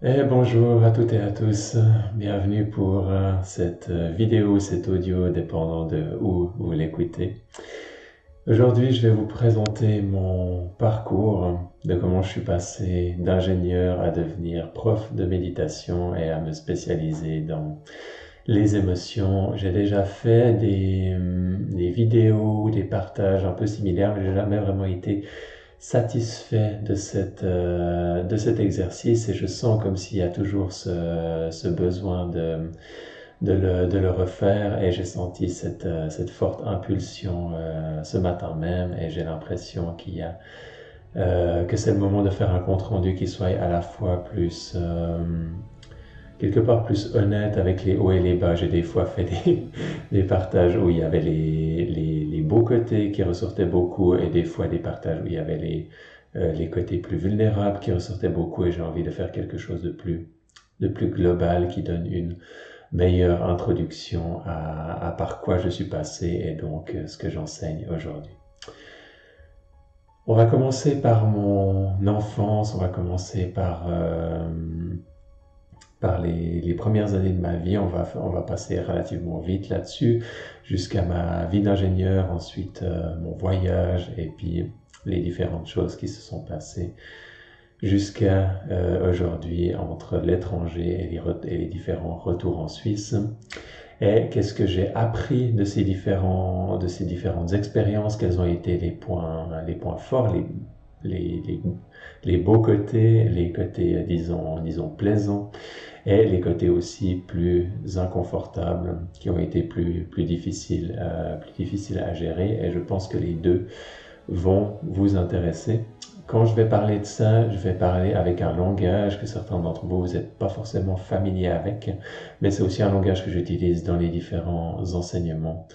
Et bonjour à toutes et à tous, bienvenue pour euh, cette euh, vidéo, cet audio, dépendant de où vous l'écoutez. Aujourd'hui, je vais vous présenter mon parcours de comment je suis passé d'ingénieur à devenir prof de méditation et à me spécialiser dans les émotions. J'ai déjà fait des, hum, des vidéos, des partages un peu similaires, mais j'ai jamais vraiment été satisfait de, cette, euh, de cet exercice et je sens comme s'il y a toujours ce, ce besoin de, de, le, de le refaire et j'ai senti cette, euh, cette forte impulsion euh, ce matin même et j'ai l'impression qu'il y a que c'est le moment de faire un compte rendu qui soit à la fois plus quelque part plus honnête avec les hauts et les bas. J'ai des fois fait des, des partages où il y avait les, beaux côtés qui ressortaient beaucoup et des fois des partages où il y avait les, euh, les côtés plus vulnérables qui ressortaient beaucoup et j'ai envie de faire quelque chose de plus, de plus global qui donne une meilleure introduction à, à par quoi je suis passé et donc euh, ce que j'enseigne aujourd'hui. On va commencer par mon enfance, on va commencer par euh, par les, les, premières années de ma vie. On va, on va passer relativement vite là-dessus, jusqu'à ma vie d'ingénieur, ensuite euh, mon voyage et puis les différentes choses qui se sont passées jusqu'à euh, aujourd'hui entre l'étranger et les, et les différents retours en Suisse. Et qu'est-ce que j'ai appris de ces différents, de ces différentes expériences? Quels ont été les points, les points forts, les, les, beaux côtés, les côtés, disons, disons, plaisants, et les côtés aussi plus inconfortables, qui ont été plus, plus difficiles, euh, plus difficiles à gérer. Et je pense que les deux vont vous intéresser. Quand je vais parler de ça, je vais parler avec un langage que certains d'entre vous, vous n'êtes pas forcément familiers avec, mais c'est aussi un langage que j'utilise dans les différents enseignements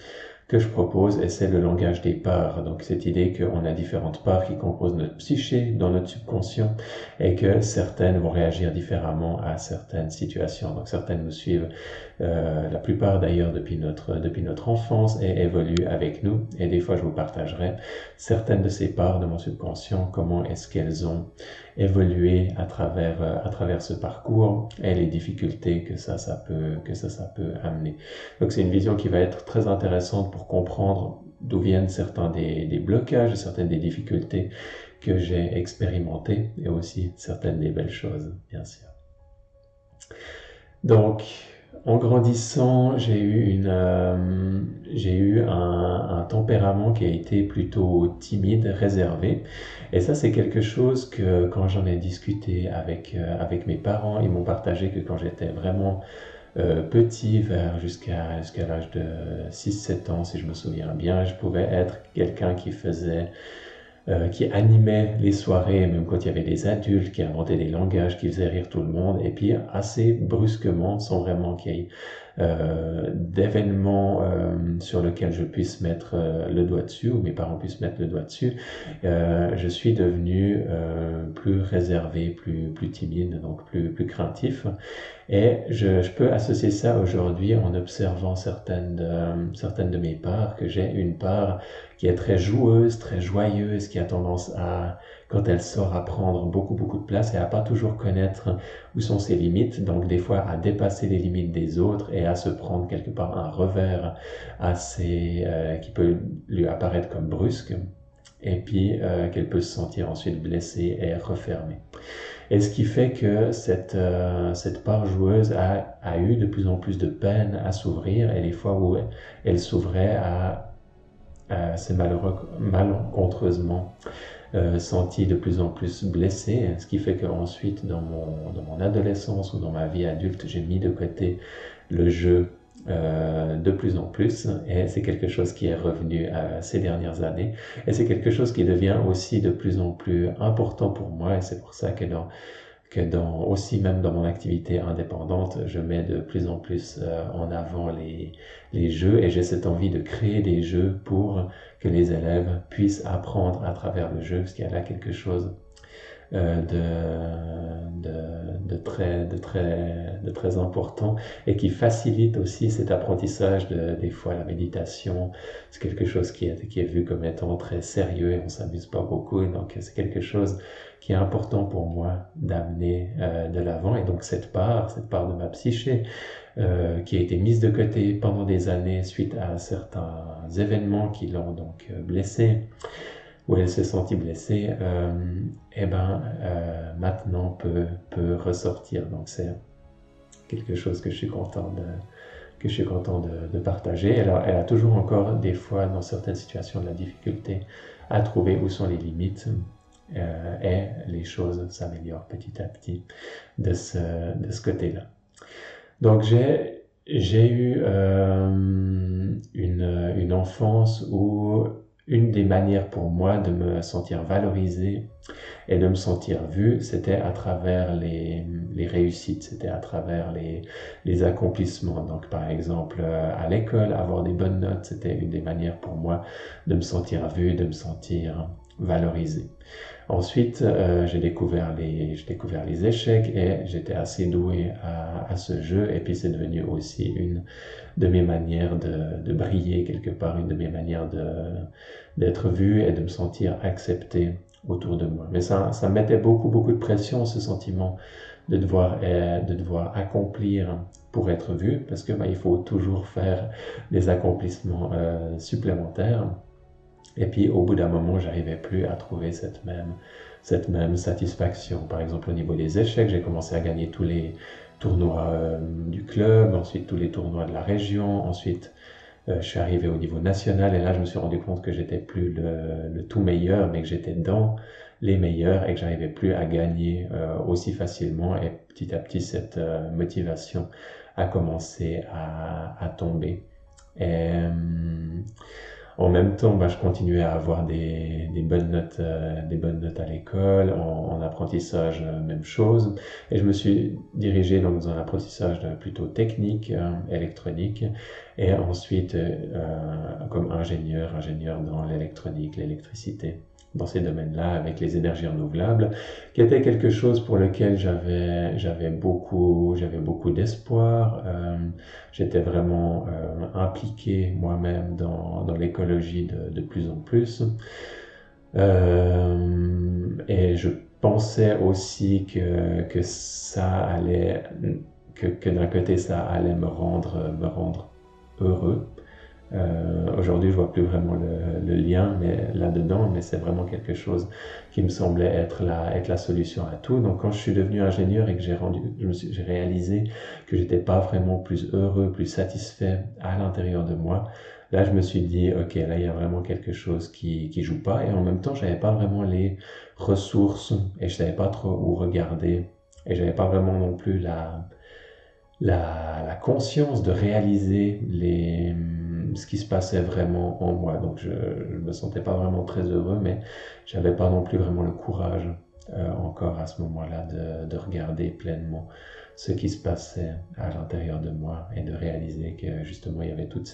que je propose et c'est le langage des parts. Donc cette idée qu'on a différentes parts qui composent notre psyché dans notre subconscient et que certaines vont réagir différemment à certaines situations. Donc certaines nous suivent euh, la plupart d'ailleurs depuis notre depuis notre enfance et évoluent avec nous. Et des fois je vous partagerai certaines de ces parts de mon subconscient, comment est-ce qu'elles ont évolué à travers euh, à travers ce parcours et les difficultés que ça ça peut que ça ça peut amener. Donc c'est une vision qui va être très intéressante pour comprendre d'où viennent certains des, blocages, certaines des difficultés que j'ai expérimentées et aussi certaines des belles choses, bien sûr. Donc, en grandissant, j'ai eu une, euh, j'ai eu un, un, tempérament qui a été plutôt timide, réservé. Et ça, c'est quelque chose que quand j'en ai discuté avec euh, avec mes parents, ils m'ont partagé que quand j'étais vraiment euh, petit, vers jusqu'à l'âge de 6-7 ans, si je me souviens bien, je pouvais être quelqu'un qui faisait euh, qui animait les soirées, même quand il y avait des adultes, qui inventaient des langages, qui faisaient rire tout le monde, et puis assez brusquement, sans vraiment qu'il y ait euh, d'événements euh, sur lesquels je puisse mettre euh, le doigt dessus, ou mes parents puissent mettre le doigt dessus, euh, je suis devenu plus réservé, plus, plus timide, donc plus, plus craintif. Et je, je peux associer ça aujourd'hui en observant certaines de, certaines de mes parts, que j'ai une part qui est très joueuse, très joyeuse, qui a tendance à quand elle sort à prendre beaucoup beaucoup de place et à pas toujours connaître où sont ses limites, donc des fois à dépasser les limites des autres et à se prendre quelque part un revers assez euh, qui peut lui apparaître comme brusque et puis euh, qu'elle peut se sentir ensuite blessée et refermée. Et ce qui fait que cette, euh, cette part joueuse a, a eu de plus en plus de peine à s'ouvrir et les fois où elle s'ouvrait à, c'est malheureux, malencontreusement euh, senti de plus en plus blessé, ce qui fait qu'ensuite, dans mon, dans mon adolescence ou dans ma vie adulte, j'ai mis de côté le jeu euh, de plus en plus. Et c'est quelque chose qui est revenu euh, ces dernières années. Et c'est quelque chose qui devient aussi de plus en plus important pour moi. Et c'est pour ça que dans que dans aussi même dans mon activité indépendante, je mets de plus en plus euh, en avant les, les jeux et j'ai cette envie de créer des jeux pour que les élèves puissent apprendre à travers le jeu, parce qu'il y a là quelque chose euh, de, de, de, très, de, très, de très important et qui facilite aussi cet apprentissage de, des fois la méditation. C'est quelque chose qui est, qui est vu comme étant très sérieux et on s'amuse pas beaucoup. Donc c'est quelque chose qui est important pour moi d'amener euh, de l'avant. Et donc cette part, cette part de ma psyché, euh, qui a été mise de côté pendant des années suite à certains événements qui l'ont donc euh, blessée, où elle s'est sentie blessée, euh, eh ben, maintenant peut, peut ressortir. Donc c'est quelque chose que je suis content de, que je suis content de partager. Elle a, elle a, toujours encore des fois, dans certaines situations, de la difficulté à trouver où sont les limites. Euh, et les choses s'améliorent petit à petit de ce, de ce côté-là. Donc j'ai j'ai eu euh, une, une enfance où une des manières pour moi de me sentir valorisé et de me sentir vu, c'était à travers les, les réussites, c'était à travers les, les accomplissements. Donc par exemple euh, à l'école, avoir des bonnes notes, c'était une des manières pour moi de me sentir vu, de me sentir valorisé. Ensuite, euh, j'ai découvert les, découvert les échecs et j'étais assez doué à, ce jeu. Et puis c'est devenu aussi une de mes manières de, briller quelque part, une de mes manières d'être vu et de me sentir accepté autour de moi. Mais ça, ça mettait beaucoup, beaucoup de pression, ce sentiment de devoir, euh, de devoir accomplir pour être vu, parce que bah, il faut toujours faire des accomplissements euh, supplémentaires. Et puis au bout d'un moment, j'arrivais plus à trouver cette même, satisfaction. Par exemple, au niveau des échecs, j'ai commencé à gagner tous les tournois euh, du club, ensuite tous les tournois de la région, ensuite euh, je suis arrivé au niveau national et là je me suis rendu compte que j'étais plus le, tout meilleur, mais que j'étais dans les meilleurs et que j'arrivais plus à gagner euh, aussi facilement et petit à petit cette motivation a commencé à, tomber. En même temps, bah, je continuais à avoir des, des bonnes notes, euh, des bonnes notes à l'école, en, en, apprentissage, euh, même chose. Et je me suis dirigé donc dans un apprentissage plutôt technique, euh, électronique, et ensuite comme ingénieur, ingénieur dans l'électronique, l'électricité dans ces domaines-là avec les énergies renouvelables, qui était quelque chose pour lequel j'avais j'avais beaucoup j'avais beaucoup d'espoir. Euh, J'étais vraiment euh, impliqué moi-même dans, dans l'écologie de, de, plus en plus. Euh, et je pensais aussi que, que ça allait que, que d'un côté ça allait me rendre me rendre heureux euh, Aujourd'hui, je vois plus vraiment le, le lien là-dedans, mais c'est vraiment quelque chose qui me semblait être la, être la solution à tout. Donc, quand je suis devenu ingénieur et que j'ai rendu, j'ai réalisé que j'étais pas vraiment plus heureux, plus satisfait à l'intérieur de moi, là, je me suis dit, ok, là, il y a vraiment quelque chose qui, qui joue pas. Et en même temps, j'avais pas vraiment les ressources et je savais pas trop où regarder. Et j'avais pas vraiment non plus la, la, la conscience de réaliser les, ce qui se passait vraiment en moi. Donc je ne me sentais pas vraiment très heureux, mais j'avais pas non plus vraiment le courage euh, encore à ce moment-là de, de, regarder pleinement ce qui se passait à l'intérieur de moi et de réaliser que justement il y avait tout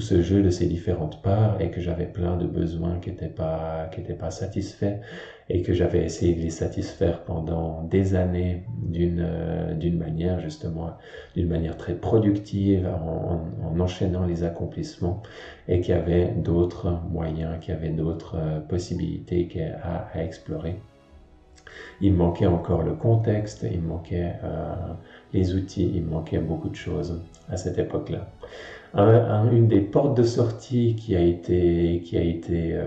ce jeu de ces différentes parts et que j'avais plein de besoins qui n'étaient pas, satisfaits et que j'avais essayé de les satisfaire pendant des années d'une manière justement d'une manière très productive en, en, enchaînant les accomplissements et qu'il y avait d'autres moyens, qu'il y avait d'autres euh, possibilités à explorer il manquait encore le contexte, il manquait euh, les outils, il manquait beaucoup de choses à cette époque-là. Un, un, une des portes de sortie qui a été, qui a été, euh,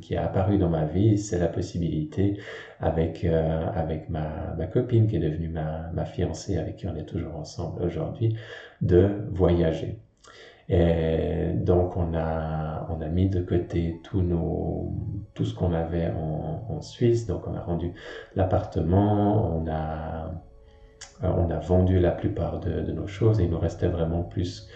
qui a apparu dans ma vie, c'est la possibilité avec euh, ma copine qui est devenue ma, ma fiancée, avec qui on est toujours ensemble aujourd'hui, de voyager. Et donc on a, on a mis de côté tout, nos, tout ce qu'on avait en, Suisse. Donc on a rendu l'appartement, on a, on a vendu la plupart de, nos choses et il nous restait vraiment plus,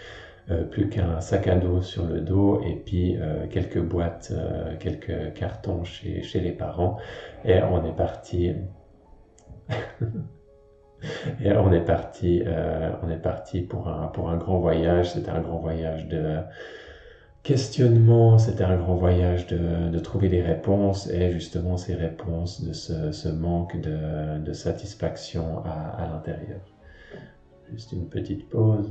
euh, plus qu'un sac à dos sur le dos et puis euh, quelques boîtes, euh, quelques cartons chez, chez les parents. Et on est parti. Et on est parti, euh, pour un, grand voyage. C'était un grand voyage de questionnement, c'était un grand voyage de, trouver des réponses et justement ces réponses de ce, manque de, satisfaction à, à l'intérieur. Juste une petite pause.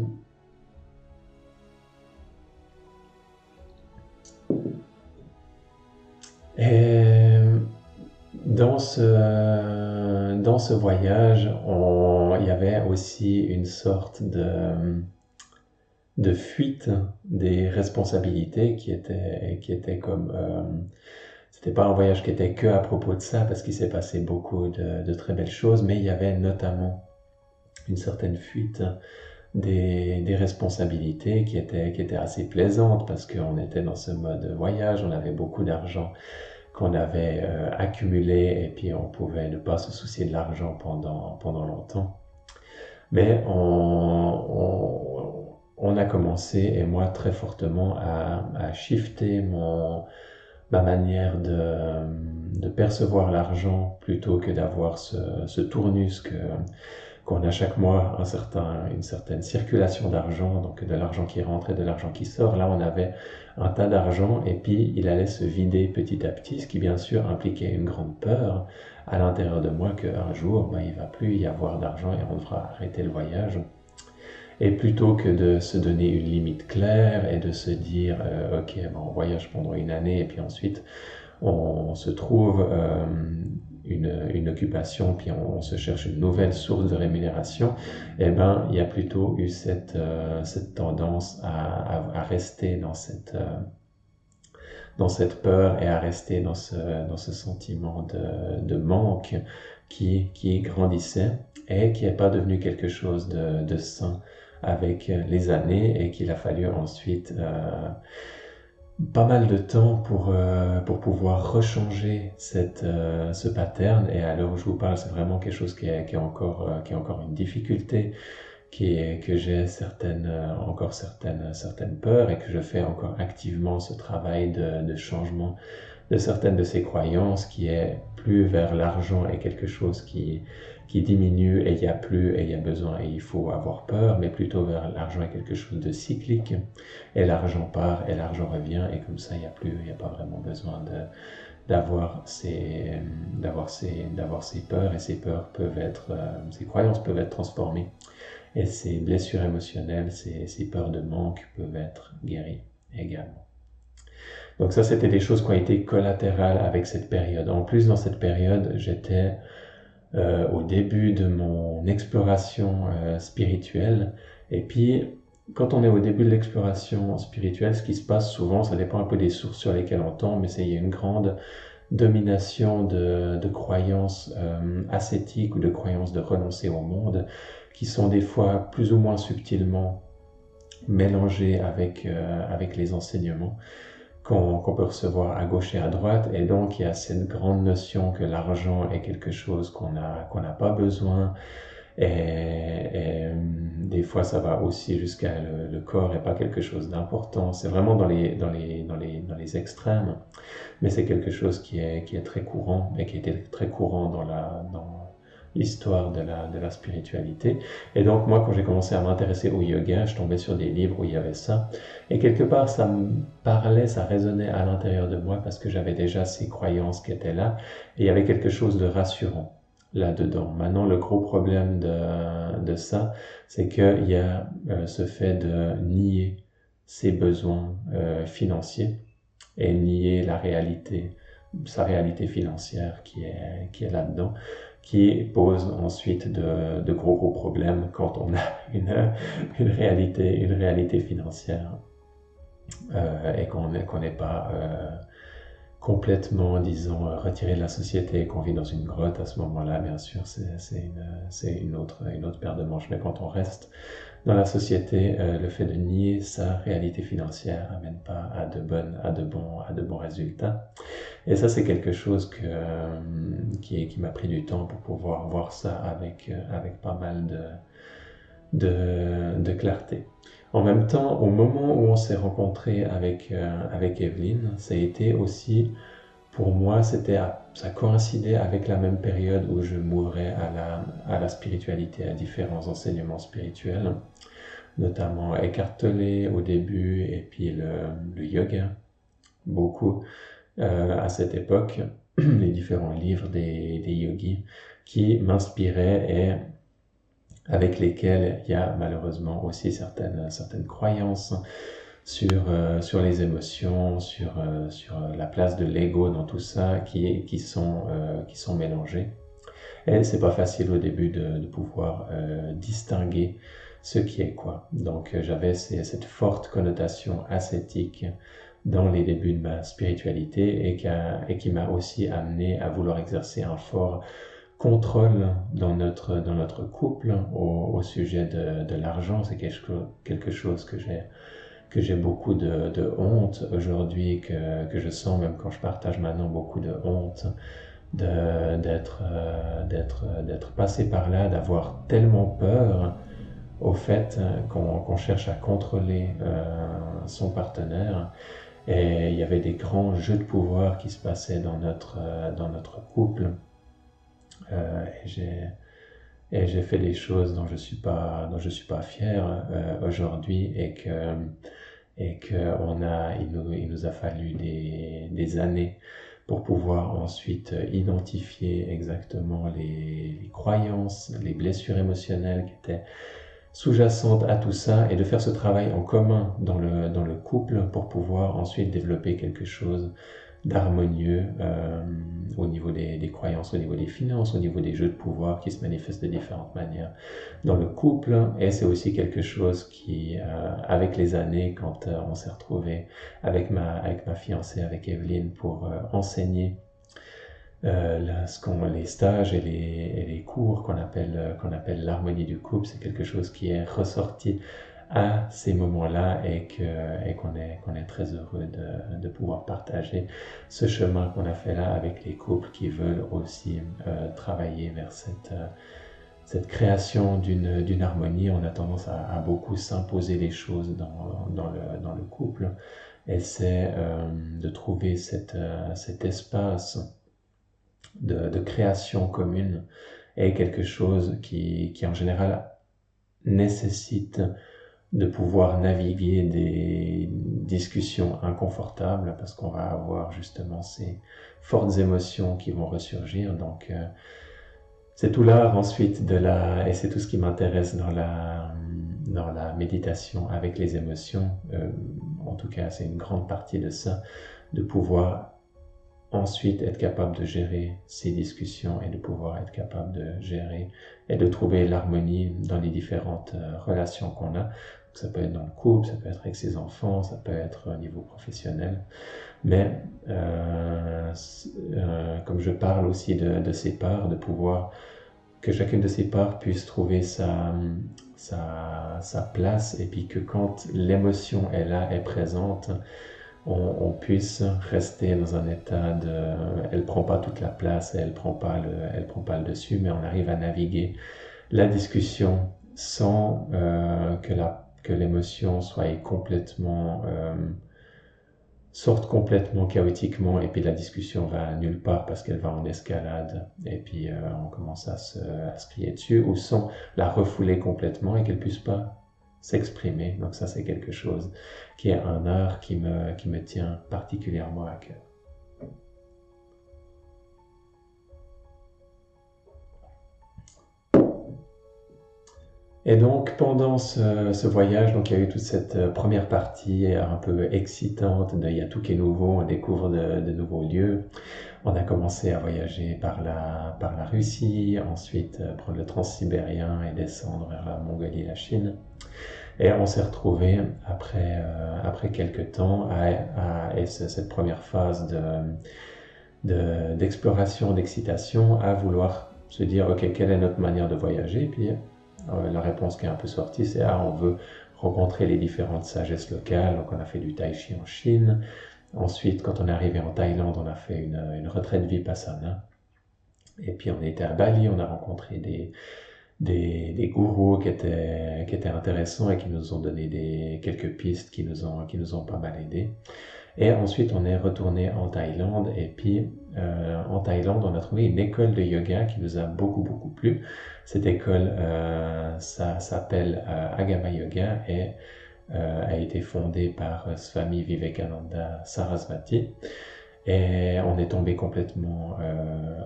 Dans ce, dans ce voyage, il y avait aussi une sorte de, de fuite des responsabilités qui était, qui était comme... Euh, c'était pas un voyage qui était que à propos de ça, parce qu'il s'est passé beaucoup de, de, très belles choses, mais il y avait notamment une certaine fuite des, des responsabilités qui étaient, qui étaient assez plaisantes, parce qu'on était dans ce mode voyage, on avait beaucoup d'argent qu'on avait euh, accumulé et puis on pouvait ne pas se soucier de l'argent pendant, pendant longtemps. Mais on, on, a commencé, et moi très fortement, à, à shifter mon, ma manière de, de percevoir l'argent plutôt que d'avoir ce, ce tournus que qu'on a chaque mois un certain, une certaine circulation d'argent, donc de l'argent qui rentre et de l'argent qui sort. Là, on avait un tas d'argent et puis il allait se vider petit à petit, ce qui bien sûr impliquait une grande peur à l'intérieur de moi qu'un jour, ben, il va plus y avoir d'argent et on devra arrêter le voyage. Et plutôt que de se donner une limite claire et de se dire, euh, ok, ben, on voyage pendant une année et puis ensuite on se trouve euh, une, occupation, puis on, se cherche une nouvelle source de rémunération, eh ben, il y a plutôt eu cette, euh, cette tendance à, rester dans cette, euh, dans cette peur et à rester dans ce, dans ce sentiment de, de manque qui, qui grandissait et qui n'est pas devenu quelque chose de, de sain avec les années et qu'il a fallu ensuite euh, pas mal de temps pour, euh, pour pouvoir rechanger cette, euh, ce pattern. Et à l'heure où je vous parle, c'est vraiment quelque chose qui est, qui est, encore, euh, qui est encore une difficulté, qui est, que j'ai certaines, euh, encore certaines, certaines peurs et que je fais encore activement ce travail de, de changement de certaines de ces croyances qui est plus vers l'argent et quelque chose qui, qui diminue et il y a plus et il y a besoin et il faut avoir peur, mais plutôt vers l'argent est quelque chose de cyclique. Et l'argent part et l'argent revient et comme ça il n'y a plus, il n'y a pas vraiment besoin de d'avoir ces d'avoir ces d'avoir ces peurs et ces peurs peuvent être euh, ces croyances peuvent être transformées. Et ces blessures émotionnelles ces, ces peurs de manque peuvent être guéries également donc ça c'était des choses qui ont été collatérales avec cette période en plus dans cette période j'étais euh, au début de mon exploration euh, spirituelle. Et puis, quand on est au début de l'exploration spirituelle, ce qui se passe souvent, ça dépend un peu des sources sur lesquelles on tombe, mais c'est il y a une grande domination de, de croyances euh, ascétiques ou de croyances de renoncer au monde, qui sont des fois plus ou moins subtilement mélangées avec, avec les enseignements qu'on peut recevoir à gauche et à droite. Et donc, il y a cette grande notion que l'argent est quelque chose qu'on n'a pas besoin. Et, et, des fois, ça va aussi jusqu'à le, corps et pas quelque chose d'important. C'est vraiment dans les, dans, les, dans, les, dans les extrêmes. Mais c'est quelque chose qui est, qui est très courant et qui était très courant dans la, l'histoire de la, de la spiritualité. Et donc moi, quand j'ai commencé à m'intéresser au yoga, je tombais sur des livres où il y avait ça. Et quelque part, ça me parlait, ça résonnait à l'intérieur de moi parce que j'avais déjà ces croyances qui étaient là. Et il y avait quelque chose de rassurant là-dedans. Maintenant, le gros problème de, de ça, c'est qu'il y a euh, ce fait de nier ses besoins euh, financiers et nier la réalité, sa réalité financière qui est, qui est là-dedans qui pose ensuite de, gros gros problèmes quand on a une, une réalité, une réalité financière euh, et qu'on n'est qu'on n'est pas euh, complètement, disons, retiré de la société et qu'on vit dans une grotte à ce moment-là, bien sûr, c'est une, une, autre, une autre paire de manches. Mais quand on reste dans la société, euh, le fait de nier sa réalité financière n'amène pas à de, bons, résultats. Et ça, c'est quelque chose euh, qui, m'a pris du temps pour pouvoir voir ça avec, euh, pas mal de, clarté. En même temps, au moment où on s'est rencontré avec Evelyne, ça a été aussi, pour moi, c'était ça coïncidait avec la même période où je m'ouvrais à la, à la spiritualité, à différents enseignements spirituels, notamment Eckhart Tolle au début, et puis le, le yoga, beaucoup euh, à cette époque, les différents livres des, des yogis qui m'inspiraient et avec lesquels il y a malheureusement aussi certaines, certaines croyances sur, sur les émotions, sur, sur la place de l'ego dans tout ça qui, qui, sont, qui sont mélangés. Et c'est pas facile au début de, de pouvoir distinguer ce qui est quoi. Donc j'avais cette forte connotation ascétique dans les débuts de ma spiritualité et qui, et qui m'a aussi amené à vouloir exercer un fort contrôle dans notre, dans notre couple au, au sujet de, de l'argent. C'est quelque, quelque chose que j'ai que j'ai beaucoup de, de honte aujourd'hui, que, que je sens même quand je partage maintenant beaucoup de honte d'être euh, d'être d'être passé par là, d'avoir tellement peur au fait qu'on cherche à contrôler euh, son partenaire et il y avait des grands jeux de pouvoir qui se passaient dans notre, euh, dans notre couple. Euh, et j'ai fait des choses dont je suis pas suis pas fier euh, aujourd'hui et que et que on a il nous, a fallu des, années pour pouvoir ensuite identifier exactement les, croyances, les blessures émotionnelles qui étaient sous-jacente à tout ça et de faire ce travail en commun dans le, dans le couple pour pouvoir ensuite développer quelque chose d'harmonieux euh, au niveau des, des, croyances, au niveau des finances, au niveau des jeux de pouvoir qui se manifestent de différentes manières dans le couple. Et c'est aussi quelque chose qui, euh, avec les années, quand euh, on s'est retrouvé avec ma, avec ma fiancée, avec Evelyne, pour enseigner euh, ce qu'on, les stages et les, les cours qu'on appelle, qu'on appelle l'harmonie du couple, c'est quelque chose qui est ressorti à ces moments-là et, qu'on est, très heureux de, pouvoir partager ce chemin qu'on a fait là avec les couples qui veulent aussi euh, travailler vers cette, euh, création d'une, harmonie. On a tendance à, beaucoup s'imposer les choses dans, le, couple et c'est euh, de trouver euh, cet espace de, création commune est quelque chose qui en général nécessite de pouvoir naviguer des discussions inconfortables parce qu'on va avoir justement ces fortes émotions qui vont ressurgir. Donc euh, c'est tout l'art ensuite de la et c'est tout ce qui m'intéresse dans la dans la méditation avec les émotions. Euh, en tout cas, c'est une grande partie de ça, de pouvoir ensuite être capable de gérer ces discussions et de pouvoir être capable de gérer et de trouver l'harmonie dans les différentes euh, relations qu'on a. Ça peut être dans le couple, ça peut être avec ses enfants, ça peut être au niveau professionnel. Mais euh, euh, comme je parle aussi de, de ces parts, de pouvoir que chacune de ces parts puisse trouver sa, sa, place et puis que quand l'émotion est là, est présente, on, puisse rester dans un état de, elle prend pas toute la place, elle prend prend pas le dessus, mais on arrive à naviguer la discussion sans euh, que la, que l'émotion euh, sorte complètement chaotiquement et puis la discussion va nulle part parce qu'elle va en escalade et puis euh, on commence à se, à se crier dessus ou sans la refouler complètement et qu'elle puisse pas s'exprimer. Donc ça, c'est quelque chose qui est un art qui me, qui me tient particulièrement à cœur. Et donc pendant ce, voyage, donc il y a eu toute cette euh, première partie un peu excitante, il y a tout qui est nouveau, on découvre de, nouveaux lieux. On a commencé à voyager par la, par la Russie, ensuite euh, prendre le transsibérien et descendre vers la Mongolie la Chine. Et on s'est retrouvé après, euh, après quelques temps à, et cette première phase de, d'exploration, d'excitation, à vouloir se dire, OK, quelle est notre manière de voyager? Puis euh, la réponse qui est un peu sortie, c'est, ah, on veut rencontrer les différentes sagesses locales. Donc on a fait du tai chi en Chine. Ensuite, quand on est arrivé en Thaïlande, on a fait une, une retraite vipassana. Et puis on était à Bali, on a rencontré des, des, des gourous qui étaient, qui étaient intéressants et qui nous ont donné des, quelques pistes qui nous ont, qui nous ont pas mal aidés. Et ensuite, on est retourné en Thaïlande. Et puis, euh, en Thaïlande, on a trouvé une école de yoga qui nous a beaucoup, beaucoup plu. Cette école, euh, ça s'appelle euh, Agama Yoga et a été fondée par Swami Vivekananda Sarasvati. Et on est tombé complètement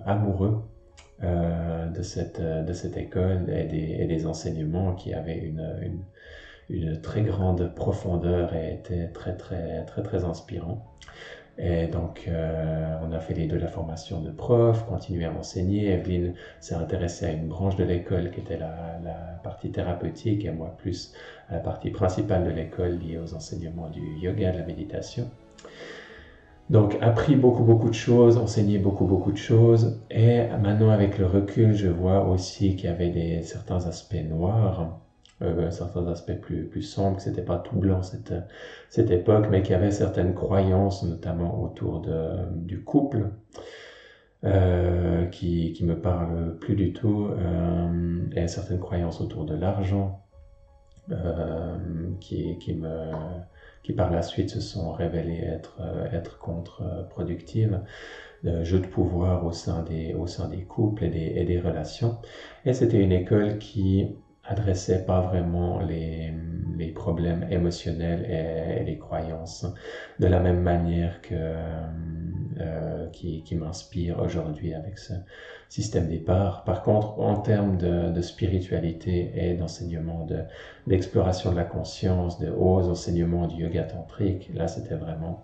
amoureux de, cette, de cette école et des, enseignements qui avaient une, une très grande profondeur et était très très très très inspirant. Et donc, euh, on a fait les deux la formation de prof, continué à enseigner. Evelyne s'est intéressée à une branche de l'école qui était la, partie thérapeutique et moi plus à la partie principale de l'école liée aux enseignements du yoga, de la méditation. Donc, appris beaucoup, beaucoup de choses, enseigné beaucoup, beaucoup de choses. Et maintenant, avec le recul, je vois aussi qu'il y avait des, certains aspects noirs euh, certains aspects plus, plus sombres, que c'était pas tout blanc cette, cette époque, mais qu'il y avait certaines croyances, notamment autour de, du couple, euh, qui, qui me parlent plus du tout, euh, et certaines croyances autour de l'argent, qui, qui me qui par la suite se sont révélées être, être contre-productives, de jeu de pouvoir au sein des, au sein des couples et des, et des relations. Et c'était une école qui adressait pas vraiment les, les problèmes émotionnels et, les croyances de la même manière que euh, qui, qui m'inspire aujourd'hui avec ce système départ. Par contre, en termes de, spiritualité et d'enseignement, de, d'exploration de la conscience, de hauts enseignements du yoga tantrique, là c'était vraiment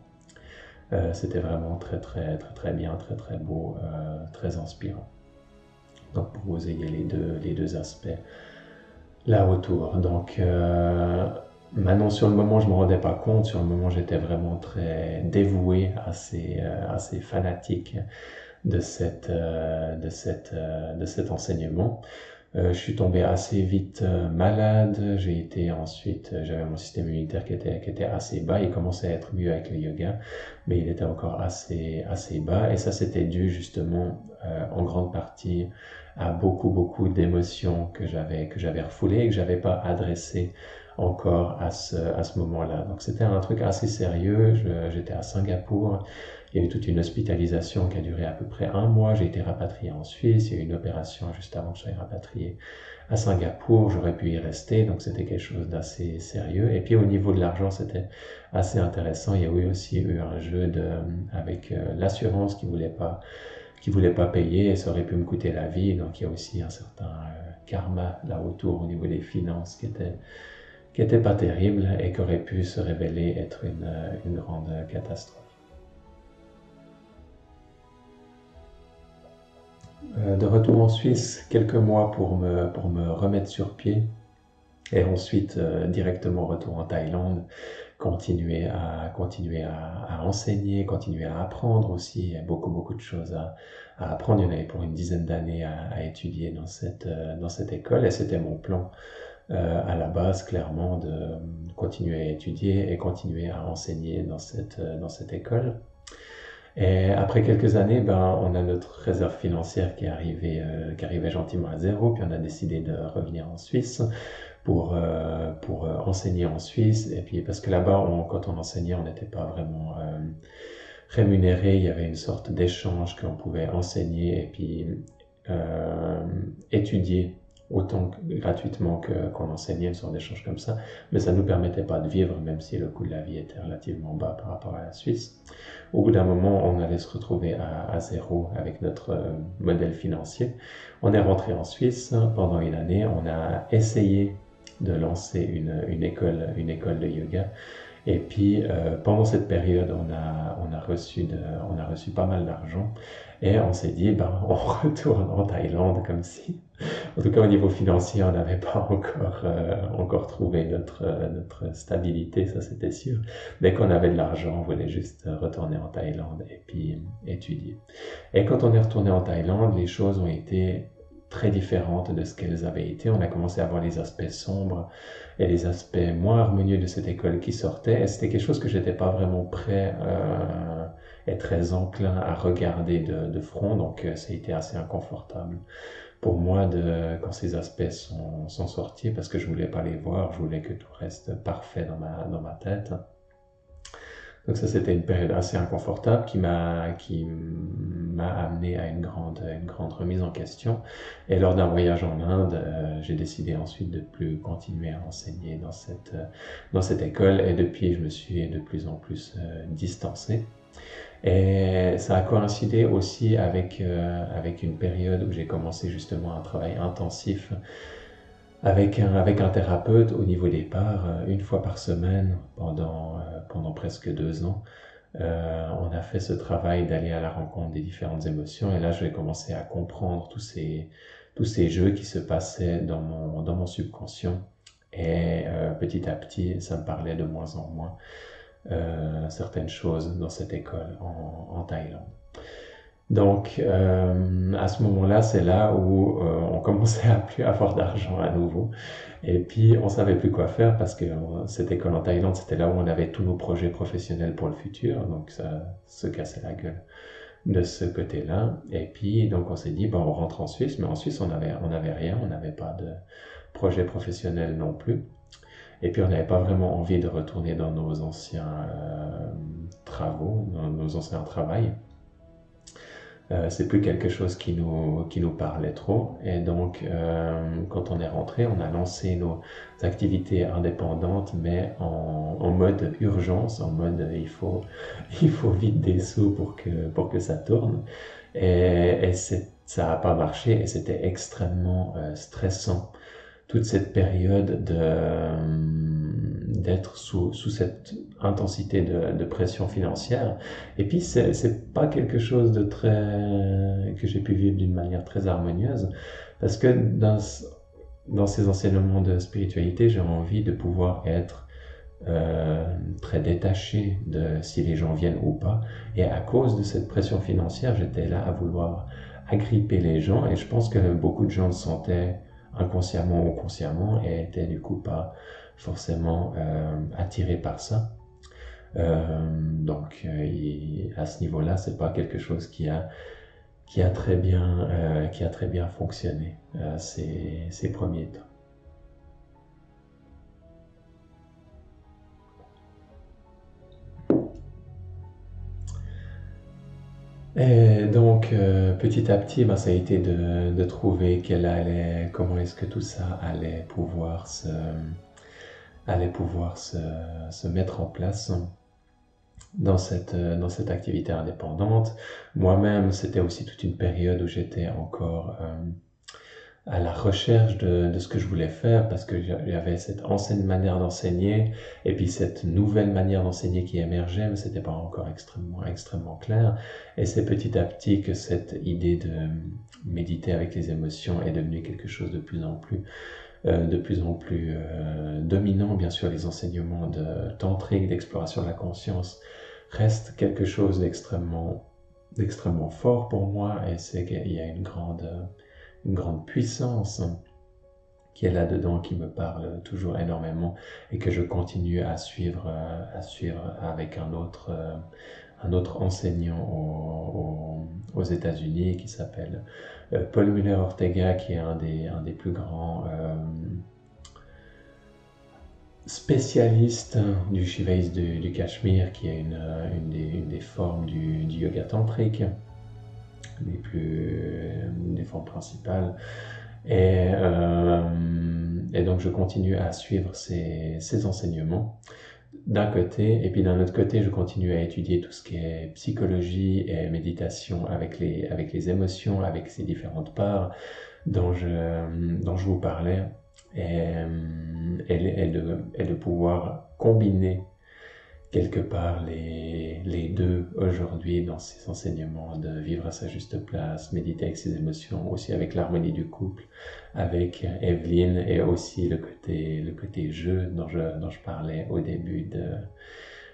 euh, c'était vraiment très très très très bien, très très beau, euh, très inspirant. Donc pour vous ayez les deux, les deux aspects là autour. Donc euh, maintenant sur le moment je me rendais pas compte, sur le moment j'étais vraiment très dévoué, assez, euh, assez fanatique de, cette, euh, de, cette, de cet enseignement. je suis tombé assez vite malade, j'ai été ensuite, j'avais mon système immunitaire qui était, qui était assez bas, il commençait à être mieux avec le yoga, mais il était encore assez, assez bas, et ça c'était dû justement en grande partie à beaucoup, beaucoup d'émotions que j'avais, que j'avais refoulées et que j'avais pas adressées encore à ce, à ce moment-là. Donc c'était un truc assez sérieux. j'étais à Singapour. Il y a eu toute une hospitalisation qui a duré à peu près un mois. J'ai été rapatrié en Suisse. Il y a eu une opération juste avant que je sois rapatrié à Singapour. J'aurais pu y rester. Donc c'était quelque chose d'assez sérieux. Et puis au niveau de l'argent, c'était assez intéressant. Il y a eu aussi eu un jeu de, avec euh, l'assurance qui voulait pas qui voulait pas payer ça aurait pu me coûter la vie. Donc il y a aussi un certain euh, karma là autour au niveau des finances qui était qui était pas terrible et qui aurait pu se révéler être une, euh, une grande catastrophe. Euh, de retour en Suisse, quelques mois pour me, pour me remettre sur pied et ensuite directement retour en Thaïlande continuer à continuer à, enseigner, continuer à apprendre aussi. Il y a beaucoup beaucoup de choses à, apprendre. Il y en avait pour une dizaine d'années à, étudier dans cette euh, dans cette école et c'était mon plan euh, à la base clairement de continuer à étudier et continuer à enseigner dans cette euh, dans cette école. Et après quelques années, ben, on a notre réserve financière qui arrivait, qui arrivait gentiment à zéro, puis on a décidé de revenir en Suisse pour, euh, pour euh, enseigner en Suisse. Et puis parce que là-bas, quand on enseignait, on n'était pas vraiment euh, rémunéré. Il y avait une sorte d'échange qu'on pouvait enseigner et puis étudier autant gratuitement que, qu'on enseignait, une sorte d'échange comme ça. Mais ça ne nous permettait pas de vivre, même si le coût de la vie était relativement bas par rapport à la Suisse. Au bout d'un moment, on allait se retrouver à zéro avec notre modèle financier. On est rentré en Suisse pendant une année. On a essayé de lancer une, école, une école de yoga. Et puis euh, pendant cette période, on a, on a, reçu, on a reçu pas mal d'argent et on s'est dit, ben, on retourne en Thaïlande comme si, en tout cas au niveau financier, on n'avait pas encore, euh, encore trouvé notre, notre stabilité, ça c'était sûr. Dès qu'on avait de l'argent, on voulait juste retourner en Thaïlande et puis étudier. Et quand on est retourné en Thaïlande, les choses ont été très différentes de ce qu'elles avaient été. On a commencé à voir les aspects sombres et les aspects moins harmonieux de cette école qui sortaient. Et c'était quelque chose que j'étais pas vraiment prêt euh, et très enclin à regarder de, de front. Donc, euh, ça a été assez inconfortable pour moi de quand ces aspects sont, sont sortis parce que je voulais pas les voir. Je voulais que tout reste parfait dans ma, dans ma tête. Donc ça, c'était une période assez inconfortable qui m'a qui m'a amené à une grande une grande remise en question. Et lors d'un voyage en Inde, euh, j'ai décidé ensuite de plus continuer à enseigner dans cette dans cette école. Et depuis, je me suis de plus en plus euh, distancé. Et ça a coïncidé aussi avec euh, avec une période où j'ai commencé justement un travail intensif avec un, avec un thérapeute au niveau départ, une fois par semaine pendant, pendant presque deux ans. on a fait ce travail d'aller à la rencontre des différentes émotions et là je vais commencer à comprendre tous ces, tous ces jeux qui se passaient dans mon, dans mon subconscient et petit à petit ça me parlait de moins en moins euh, certaines choses dans cette école en, en Thaïlande. Donc, euh, à ce moment-là, c'est là où euh, on commençait à plus avoir d'argent à nouveau. Et puis, on savait plus quoi faire parce que cette école en Thaïlande, c'était là où on avait tous nos projets professionnels pour le futur. Donc, ça se cassait la gueule de ce côté-là. Et puis, donc, on s'est dit, bon, on rentre en Suisse. Mais en Suisse, on avait, on avait rien. On n'avait pas de projet professionnel non plus. Et puis on n'avait pas vraiment envie de retourner dans nos anciens euh, travaux, dans nos anciens travails. Euh, c'est plus quelque chose qui nous, qui nous parlait trop. Et donc, euh, quand on est rentré, on a lancé nos activités indépendantes, mais en, en mode urgence, en mode il faut, il faut vite des sous pour que, pour que ça tourne. Et, et ça n'a pas marché et c'était extrêmement euh, stressant toute cette période de euh, d'être sous, sous cette intensité de, de, pression financière. Et puis, c'est, c'est pas quelque chose de très, que j'ai pu vivre d'une manière très harmonieuse, parce que dans, dans ces enseignements de spiritualité, j'ai envie de pouvoir être euh, très détaché de si les gens viennent ou pas. Et à cause de cette pression financière, j'étais là à vouloir agripper les gens, et je pense que beaucoup de gens le sentaient inconsciemment ou consciemment et était du coup pas forcément euh, attiré par ça. Euh, donc euh, à ce niveau-là, c'est pas quelque chose qui a qui a très bien qui a très bien fonctionné ces, premiers temps. Et donc, petit à petit, ben, ça a été de, de trouver quelle allait, comment est-ce que tout ça allait pouvoir se, allait pouvoir se, se mettre en place dans cette, dans cette activité indépendante. Moi-même, c'était aussi toute une période où j'étais encore euh, à la recherche de, de, ce que je voulais faire parce que j'avais cette ancienne manière d'enseigner et puis cette nouvelle manière d'enseigner qui émergeait, mais c'était pas encore extrêmement, extrêmement clair. Et c'est petit à petit que cette idée de méditer avec les émotions est devenue quelque chose de plus en plus de plus en plus euh, dominant. Bien sûr, les enseignements de tantrique, d'exploration de la conscience restent quelque chose d'extrêmement fort pour moi et c'est qu'il y a une grande puissance qui est là-dedans, qui me parle toujours énormément et que je continue à suivre, euh, à suivre avec un autre, euh, enseignant aux, États-Unis qui s'appelle euh, Paul Muller Ortega, qui est un des, plus grands spécialistes du Shivaïs du, Cachemire, qui est une, une, des, une formes du, yoga tantrique plus des formes principales. Et, euh, donc je continue à suivre ces, ces enseignements d'un côté, et puis d'un autre côté, je continue à étudier tout ce qui est psychologie et méditation avec les, avec les émotions, avec ces différentes parts dont je, dont je vous parlais, et, de, et de pouvoir combiner quelque part les, les deux aujourd'hui dans ces enseignements de vivre à sa juste place, méditer avec ses émotions, aussi avec l'harmonie du couple, avec Evelyne et aussi le côté, le côté jeu dont je, dont je parlais au début de,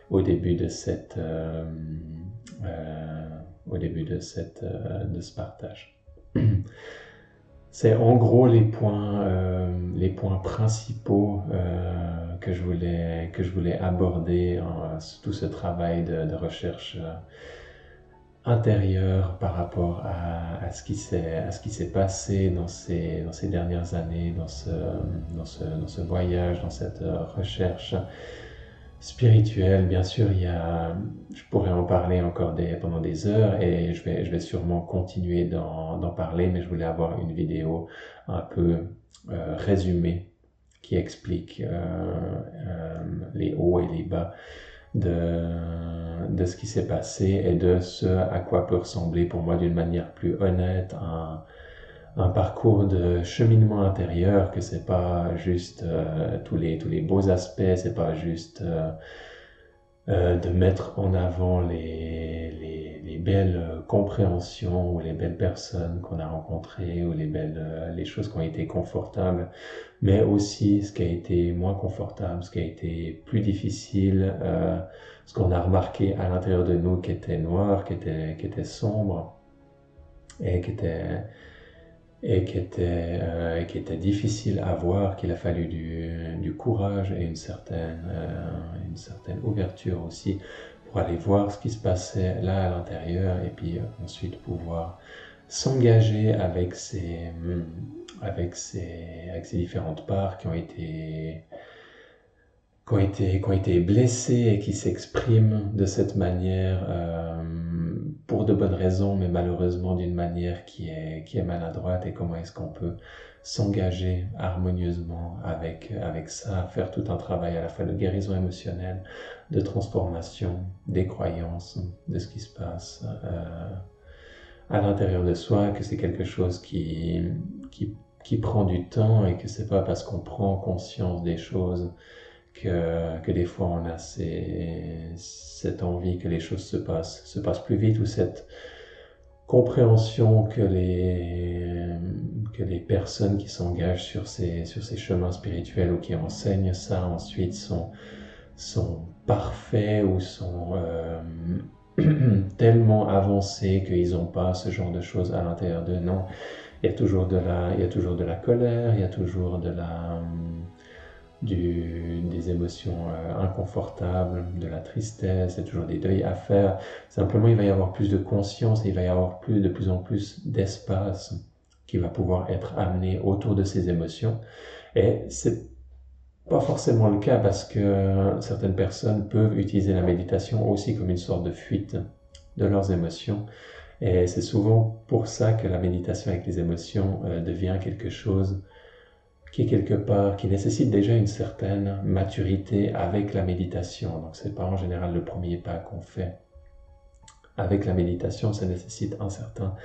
au début de cette, euh, euh, au début de cette, euh, de ce partage. C'est en gros les points, les points principaux que, je voulais, que je voulais aborder tout ce travail de, recherche euh, intérieure par rapport à, à ce qui s'est passé dans ces, dans ces dernières années, dans ce, dans ce, dans ce voyage, dans cette recherche spirituel, bien sûr, il y a, je pourrais en parler encore des, pendant des heures et je vais, je vais sûrement continuer d'en parler, mais je voulais avoir une vidéo un peu euh, résumée qui explique euh, euh, les hauts et les bas de, ce qui s'est passé et de ce à quoi peut ressembler pour moi d'une manière plus honnête un, parcours de cheminement intérieur, que c'est pas juste euh, tous, les, tous les beaux aspects, c'est pas juste euh, de mettre en avant les, les, les, belles compréhensions ou les belles personnes qu'on a rencontrées ou les belles les choses qui ont été confortables, mais aussi ce qui a été moins confortable, ce qui a été plus difficile, ce qu'on a remarqué à l'intérieur de nous qui était noir, qui était, qui était sombre et qui était et qui était, euh, qui était difficile à voir, qu'il a fallu du, courage et une certaine, euh, une certaine ouverture aussi pour aller voir ce qui se passait là à l'intérieur et puis euh, ensuite pouvoir s'engager avec ces, avec, ces, avec ces différentes parts qui ont été qui ont été, qui ont été blessés et qui s'expriment de cette manière pour de bonnes raisons, mais malheureusement d'une manière qui est, qui est maladroite et comment est-ce qu'on peut s'engager harmonieusement avec, avec ça, faire tout un travail à la fois de guérison émotionnelle, de transformation des croyances, de ce qui se passe euh, à l'intérieur de soi, que c'est quelque chose qui, qui, qui prend du temps et que c'est pas parce qu'on prend conscience des choses que, des fois on a cette envie que les choses se passent, se passent plus vite ou cette compréhension que les, personnes qui s'engagent sur ces, chemins spirituels ou qui enseignent ça ensuite sont, parfaits ou sont euh, tellement avancés qu'ils n'ont pas ce genre de choses à l'intérieur d'eux. Non, il y a toujours de la, il y a toujours de la colère, il y a toujours de la, des émotions euh, inconfortables, de la tristesse, il y a toujours des deuils à faire. Simplement, il va y avoir plus de conscience et il va y avoir plus, de plus en plus d'espace qui va pouvoir être amené autour de ces émotions. Et c'est pas forcément le cas parce que certaines personnes peuvent utiliser la méditation aussi comme une sorte de fuite de leurs émotions. Et c'est souvent pour ça que la méditation avec les émotions euh, devient quelque chose qui quelque part, qui nécessite déjà une certaine maturité avec la méditation. Donc c'est pas en général le premier pas qu'on fait. Avec la méditation, ça nécessite un certain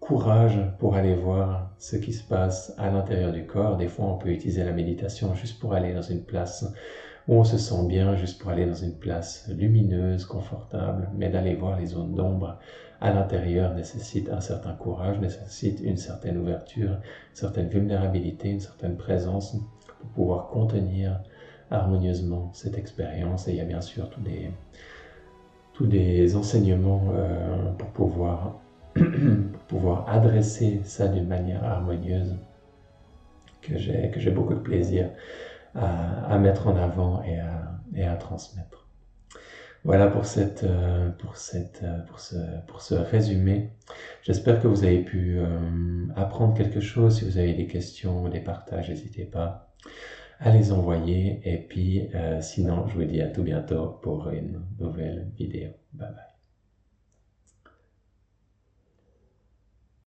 courage pour aller voir ce qui se passe à l'intérieur du corps. Des fois, on peut utiliser la méditation juste pour aller dans une place où on se sent bien, juste pour aller dans une place lumineuse, confortable, mais d'aller voir les zones d'ombre à l'intérieur nécessite un certain courage, nécessite une certaine ouverture, une certaine vulnérabilité, une certaine présence pour pouvoir contenir harmonieusement cette expérience. Et il y a bien sûr tous des, enseignements euh, pour, pouvoir, adresser ça d'une manière harmonieuse que j'ai beaucoup de plaisir à, mettre en avant et à transmettre. Voilà pour, cette, euh, pour, cette, euh, pour, ce, pour ce résumé. J'espère que vous avez pu euh, apprendre quelque chose. Si vous avez des questions des partages, n'hésitez pas à les envoyer. Et puis, sinon, je vous dis à tout bientôt pour une nouvelle vidéo. Bye bye.